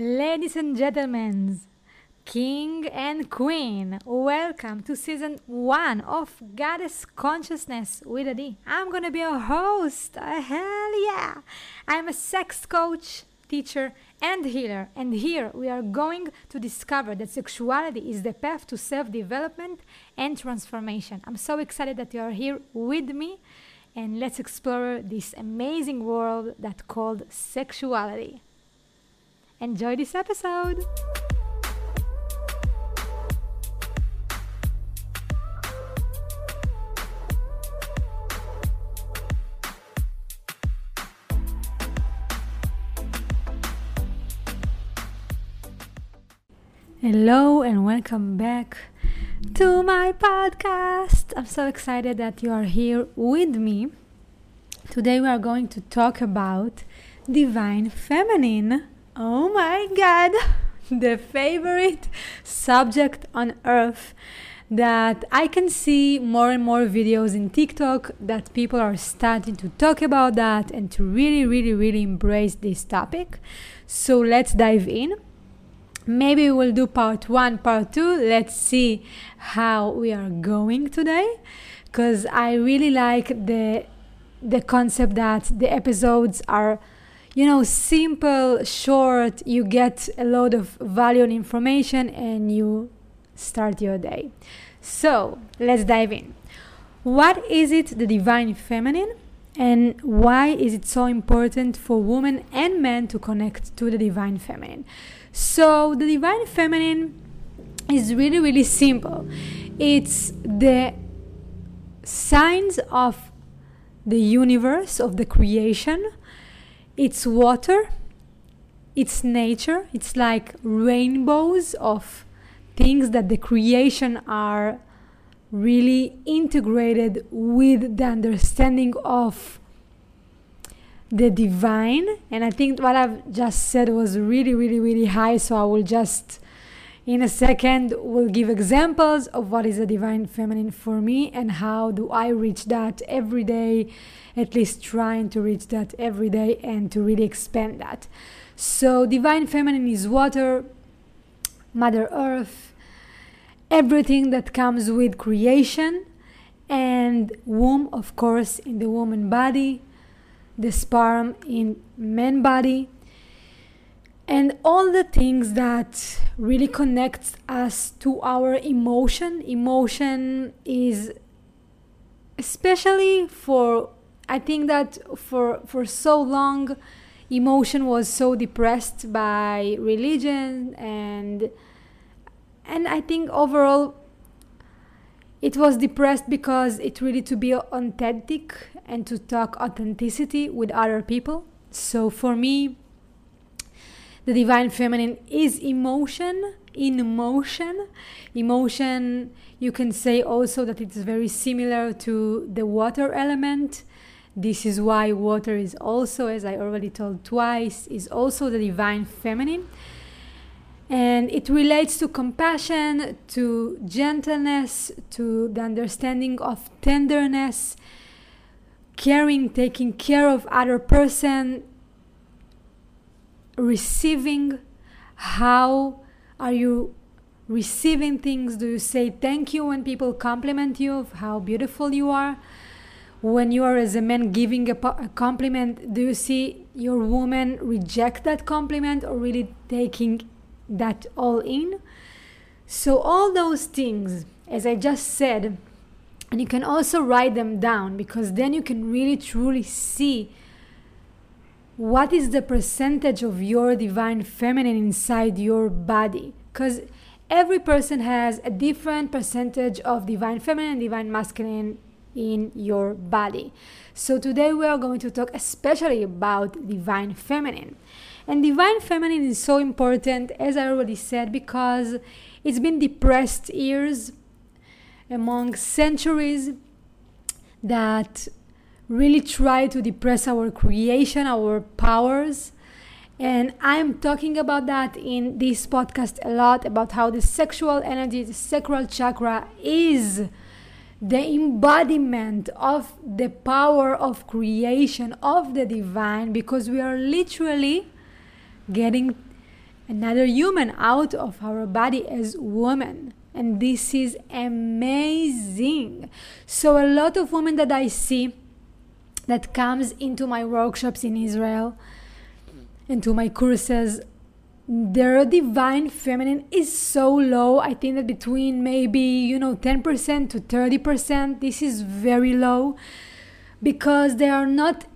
Ladies and gentlemen, King and Queen, welcome to season one of Goddess Consciousness with Adi. I'm gonna be your host. Uh, hell yeah! I'm a sex coach, teacher, and healer, and here we are going to discover that sexuality is the path to self development and transformation. I'm so excited that you are here with me, and let's explore this amazing world that called sexuality. Enjoy this episode! Hello and welcome back to my podcast. I'm so excited that you are here with me. Today we are going to talk about divine feminine. Oh my god, the favorite subject on earth that I can see more and more videos in TikTok that people are starting to talk about that and to really, really, really embrace this topic. So let's dive in. Maybe we'll do part one part two. Let's see how we are going today. Because i really like the the concept that the episodes are you know simple short you get a lot of value and information and you start your day so let's dive in what is it the divine feminine and why is it so important for women and men to connect to the divine feminine so the divine feminine is really, really simple. It's the signs of the universe, of the creation. It's water, it's nature, it's like rainbows of things that the creation are really integrated with the understanding of the divine. And i think what i've just said was really really really high so i will just in a second we'll give examples of what is a divine feminine for me and how do i reach that every day at least trying to reach that every day and to really expand that. So divine feminine is water mother earth everything that comes with creation and womb of course in the woman body the sperm in man body and all the things that really connects us to our emotion emotion is especially for i think that for for so long emotion was so depressed by religion and and i think overall it was depressed because it really to be authentic and to talk authenticity with other people. So for me, the divine feminine is emotion in motion. Emotion, you can say also that it's very similar to the water element. This is why water is also, as I already told twice, is also the divine feminine and it relates to compassion, to gentleness, to the understanding of tenderness, caring, taking care of other person, receiving. How are you receiving things? Do you say thank you when people compliment you of how beautiful you are? When you are as a man giving a, a compliment, do you see your woman reject that compliment or really taking that all in. So, all those things, as I just said, and you can also write them down because then you can really truly see what is the percentage of your divine feminine inside your body. Because every person has a different percentage of divine feminine and divine masculine in your body. So today we are going to talk especially about divine feminine. And divine feminine is so important, as I already said, because it's been depressed years among centuries that really try to depress our creation, our powers. And I'm talking about that in this podcast a lot about how the sexual energy, the sacral chakra, is the embodiment of the power of creation, of the divine, because we are literally getting another human out of our body as woman and this is amazing so a lot of women that i see that comes into my workshops in israel and to my courses. Their divine feminine is so low. I think that between maybe you know 10% to 30% this is very low because they are not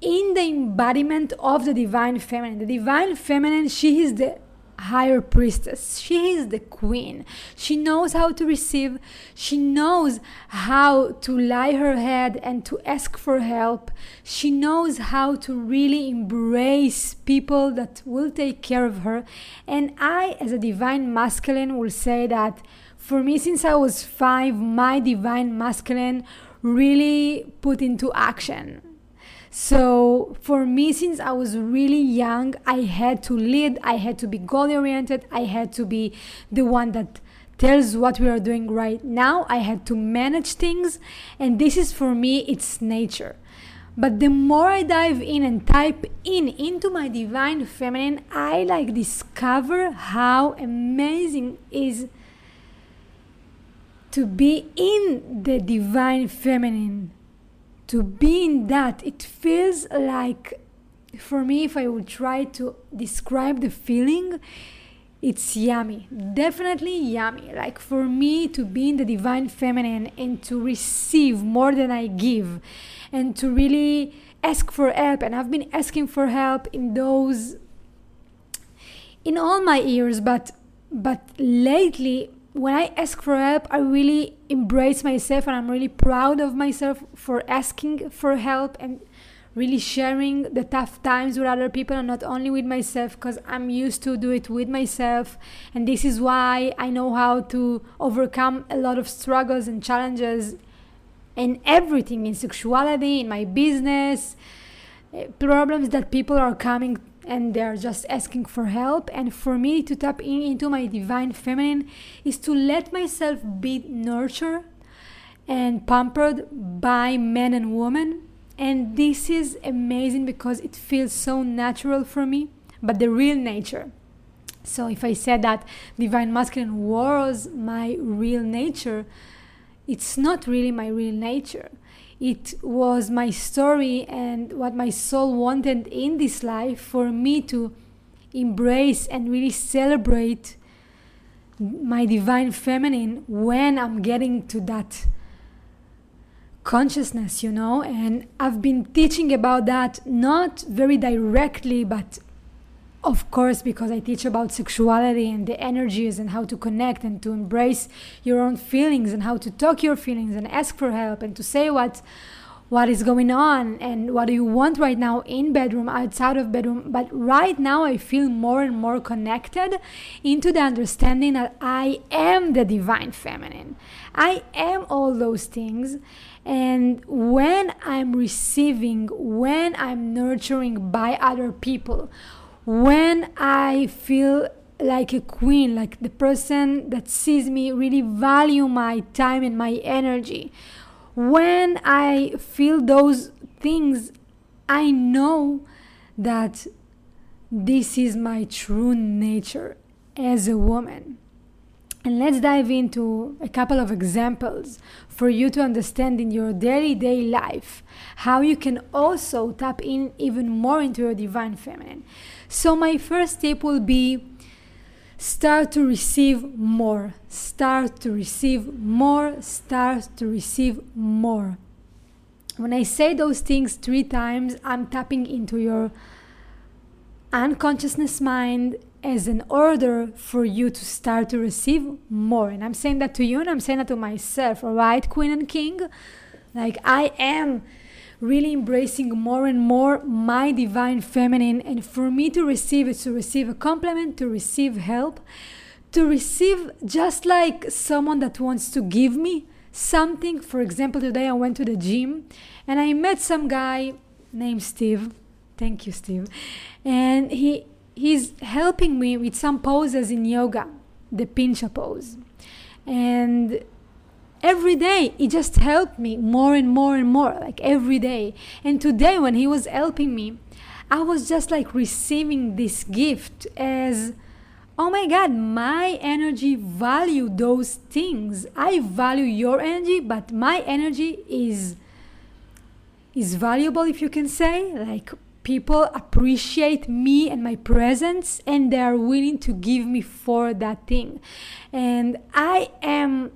in the embodiment of the divine feminine. The divine feminine she is the higher priestess. She is the queen. She knows how to receive. She knows how to lie her head and to ask for help. She knows how to really embrace people that will take care of her. And I, as a divine masculine, will say that for me, since I was five, my divine masculine really put into action so for me, since I was really young, I had to lead, I had to be goal oriented, I had to be the one that tells what we are doing right now. I had to manage things, and this is for me, it's nature. But the more I dive in and type in into my divine feminine, I like discover how amazing is to be in the divine feminine to be in that, it feels like, for me, if I would try to describe the feeling, it's yummy. Definitely yummy. Like for me to be in the divine feminine and to receive more than I give and to really ask for help. And I've been asking for help in those, in all my years, but but lately when I ask for help, I really embrace myself and I'm really proud of myself for asking for help and really sharing the tough times with other people and not only with myself because I'm used to do it with myself. And this is why I know how to overcome a lot of struggles and challenges in everything in sexuality in my business eh, problems that people are coming and they're just asking for help. And for me to tap in into my divine feminine is to let myself be nurtured and pampered by men and women. And this is amazing because it feels so natural for me, but the real nature. So if I said that divine masculine was my real nature, it's not really my real nature it was my story and what my soul wanted in this life for me to embrace and really celebrate my divine feminine when I'm getting to that consciousness, you know. And I've been teaching about that not very directly, but of course, because I teach about sexuality and the energies and how to connect and to embrace your own feelings and how to talk your feelings and ask for help and to say what what is going on and what do you want right now in bedroom outside of bedroom. But right now i feel more and more connected into the understanding that i am the divine feminine. I am all those things. And when i'm receiving when i'm nurturing by other people when I feel like a queen, like the person that sees me really value my time and my energy, when I feel those things, I know that this is my true nature as a woman. And let's dive into a couple of examples for you to understand in your daily day life how you can also tap in even more into your divine feminine. So, my first tip will be start to receive more, start to receive more, start to receive more. When I say those things three times, I'm tapping into your unconsciousness mind as an order for you to start to receive more. And I'm saying that to you and I'm saying that to myself, all right, Queen and King? Like, I am really embracing more and more my divine feminine. And for me to receive it, to receive a compliment, to receive help, to receive just like someone that wants to give me something. For example, today I went to the gym and I met some guy named Steve. Thank you, Steve. And he he's helping me with some poses in yoga, the pincha pose. And every day he just helped me more and more and more like every day. And today when he was helping me i was just like receiving this gift as oh my god my energy value those things. I value your energy but my energy is is valuable if you can say. Like people appreciate me and my presence and they are willing to give me for that thing. And i am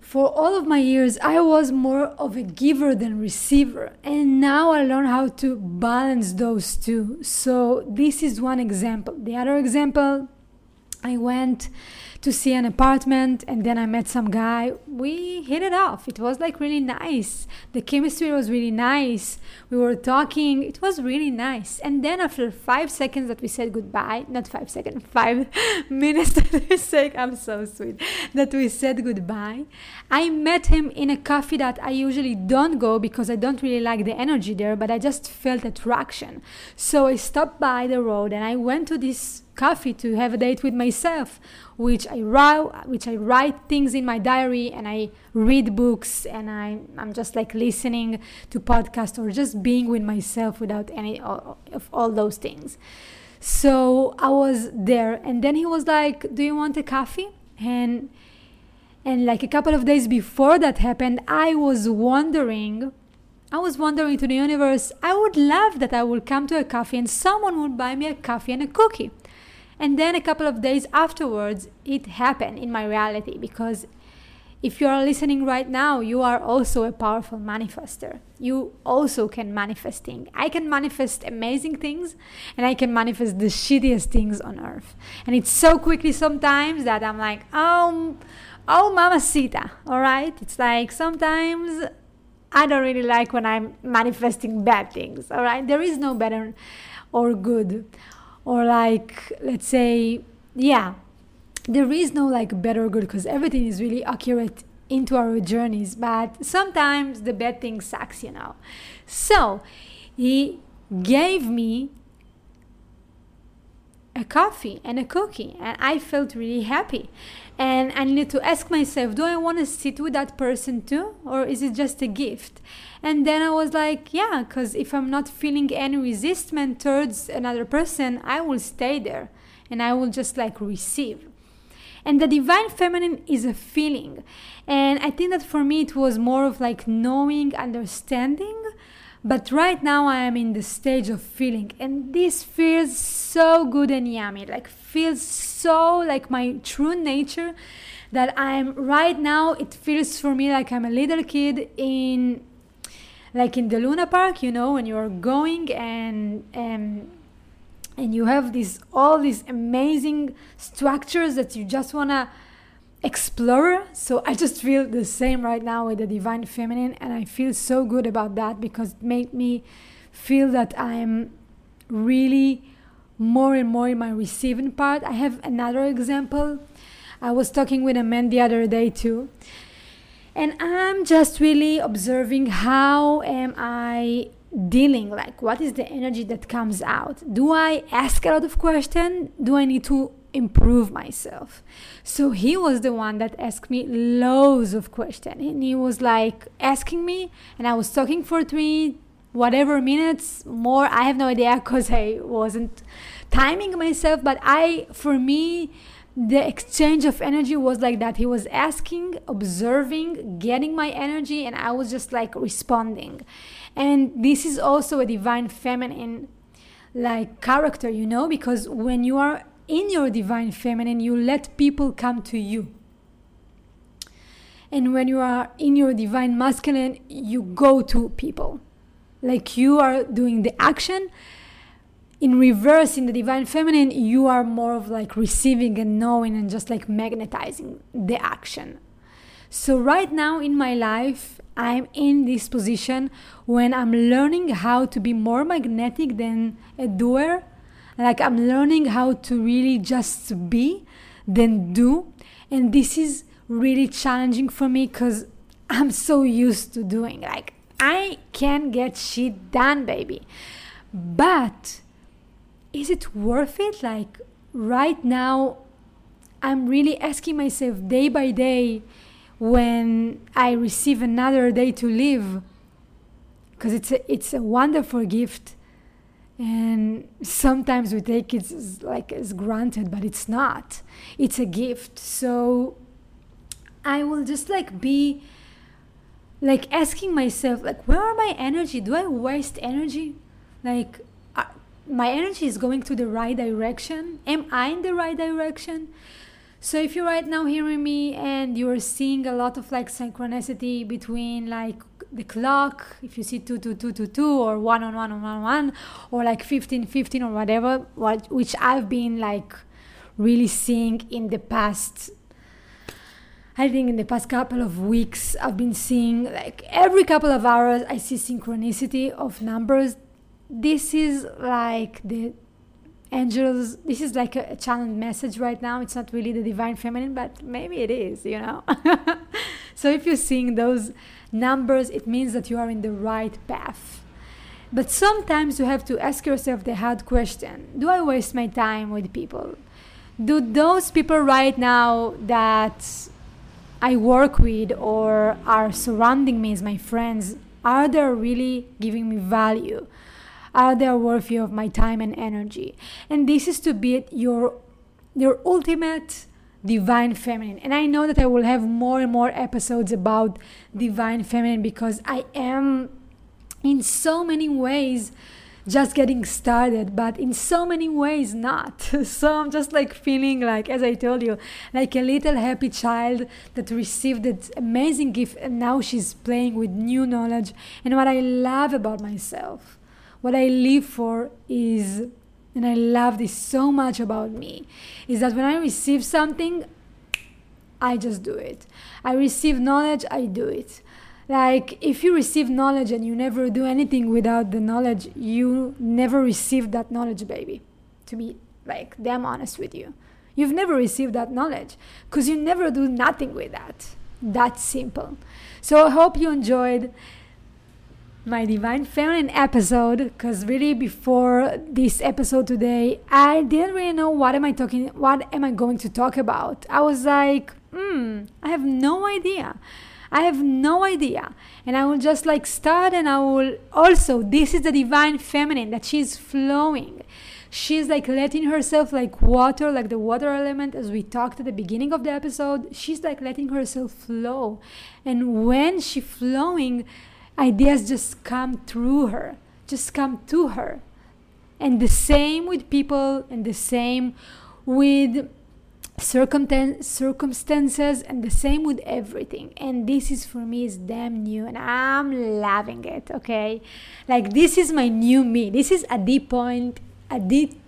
for all of my years i was more of a giver than receiver. And now i learn how to balance those two. So this is one example. The other example i went to see an apartment and then I met some guy. We hit it off. It was like really nice. The chemistry was really nice. We were talking. It was really nice. And then after five seconds that we said goodbye, not five seconds, five minutes that we said, I'm so sweet, that we said goodbye, I met him in a coffee that I usually don't go because I don't really like the energy there, but I just felt attraction. So I stopped by the road and I went to this coffee to have a date with myself which I write, which I write things in my diary and I read books and I, I'm just like listening to podcasts or just being with myself without any of all those things. So I was there and then he was like, "Do you want a coffee?" And and like a couple of days before that happened, I was wondering I was wondering to the universe, I would love that I would come to a coffee and someone would buy me a coffee and a cookie. And then a couple of days afterwards, it happened in my reality because if you are listening right now, you are also a powerful manifester. You also can manifest things. I can manifest amazing things and I can manifest the shittiest things on earth. And it's so quickly sometimes that I'm like, oh, oh, mamacita, all right? It's like sometimes I don't really like when I'm manifesting bad things, all right? There is no better or good or like let's say yeah there is no like better or good because everything is really accurate into our journeys but sometimes the bad thing sucks you know? So he gave me a coffee and a cookie and i felt really happy. And i needed to ask myself do i want to sit with that person too or is it just a gift? And then i was like yeah because if i'm not feeling any resistance towards another person i will stay there and i will just like receive. And the divine feminine is a feeling. And i think that for me it was more of like knowing understanding but right now I am in the stage of feeling, and this feels so good and yummy. Like feels so like my true nature that I'm right now. It feels for me like I'm a little kid in, like in the Luna Park. You know, when you are going and and and you have this all these amazing structures that you just wanna explorer. So I just feel the same right now with the divine feminine, and I feel so good about that because it made me feel that I'm really more and more in my receiving part. I have another example. I was talking with a man the other day too. And I'm just really observing how am I dealing like what is the energy that comes out do i ask a lot of questions do i need to improve myself. So he was the one that asked me loads of questions. And he was like asking me, and I was talking for three, whatever minutes more. I have no idea because I wasn't timing myself. But I, for me, the exchange of energy was like that. He was asking, observing, getting my energy, and I was just like responding. And this is also a divine feminine like character, you know, because when you are in your divine feminine, you let people come to you. And when you are in your divine masculine, you go to people. Like you are doing the action. In reverse, in the divine feminine, you are more of like receiving and knowing and just like magnetizing the action. So, right now in my life, I'm in this position when I'm learning how to be more magnetic than a doer like I'm learning how to really just be than do. And this is really challenging for me because I'm so used to doing. Like I can get shit done, baby. But is it worth it? Like right now, I'm really asking myself day by day when I receive another day to live, because it's a, it's a wonderful gift and sometimes we take it as, like as granted but it's not. It's a gift. So i will just like be like asking myself like where are my energy? Do i waste energy? Like uh, my energy is going to the right direction? Am i in the right direction? So if you're right now hearing me and you're seeing a lot of like synchronicity between like the clock if you see 22222 or 1 on 1 on 1 on 1 or like 15 15 or whatever what which i've been like really seeing in the past I think in the past couple of weeks, I've been seeing like every couple of hours, I see synchronicity of numbers. This is like the angels. This is like a, a channeled message right now. It's not really the divine feminine, but maybe it is, you know. so if you're seeing those numbers, it means that you are in the right path. But sometimes you have to ask yourself the hard question Do I waste my time with people? Do those people right now that I work with or are surrounding me as my friends, are they really giving me value? Are they worthy of my time and energy? And this is to be your your ultimate divine feminine. And I know that I will have more and more episodes about divine feminine because I am in so many ways just getting started, but in so many ways not. so I'm just like feeling like, as I told you, like a little happy child that received that amazing gift and now she's playing with new knowledge. And what I love about myself, what I live for is and I love this so much about me, is that when I receive something, I just do it. I receive knowledge, I do it. Like, if you receive knowledge and you never do anything without the knowledge, you never received that knowledge, baby. To be like damn honest with you. You've never received that knowledge because you never do nothing with that. That's simple. So I hope you enjoyed my divine feminine episode because really before this episode today i didn't really know what am i talking what am i going to talk about. I was like hmm i have no idea. I have no idea. And i will just like start and i will also this is the divine feminine that she's flowing. She's like letting herself like water like the water element as we talked at the beginning of the episode. She's like letting herself flow. And when she flowing ideas just come through her, just come to her. And the same with people, and the same with circumstances, and the same with everything. And this is for me is damn new, and I'm loving it. Okay, like this is my new me. This is a deep point, a deep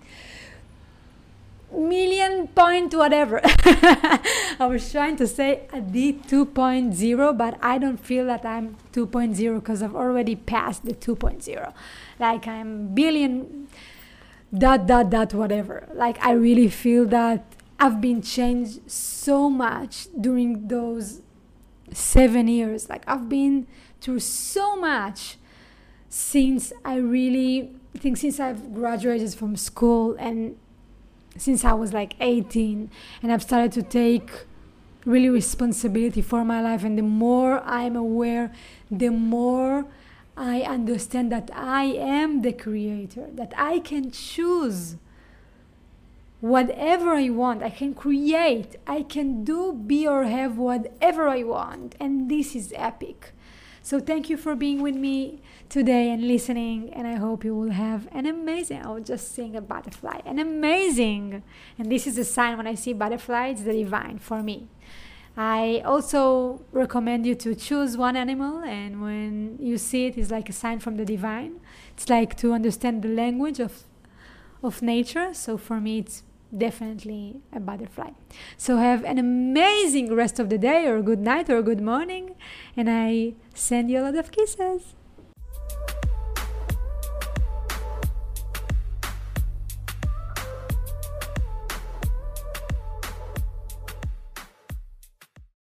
million point whatever. I was trying to say D 2.0, but I don't feel that I'm 2.0 because I've already passed the 2.0. Like I'm billion dot dot dot whatever. Like I really feel that I've been changed so much during those seven years. Like I've been through so much since I really I think since I've graduated from school and since I was like 18 and I've started to take really responsibility for my life and the more I'm aware the more I understand that I am the creator that I can choose whatever I want. I can create. I can do be or have whatever I want. And this is epic so thank you for being with me today and listening. And I hope you will have an amazing, I will just sing a butterfly, an amazing. And this is a sign when I see butterfly, it's the divine for me. I also recommend you to choose one animal, and when you see it, it's like a sign from the divine. It's like to understand the language of of nature. So for me, it's definitely a butterfly. So have an amazing rest of the day, or good night, or good morning, and I send you a lot of kisses.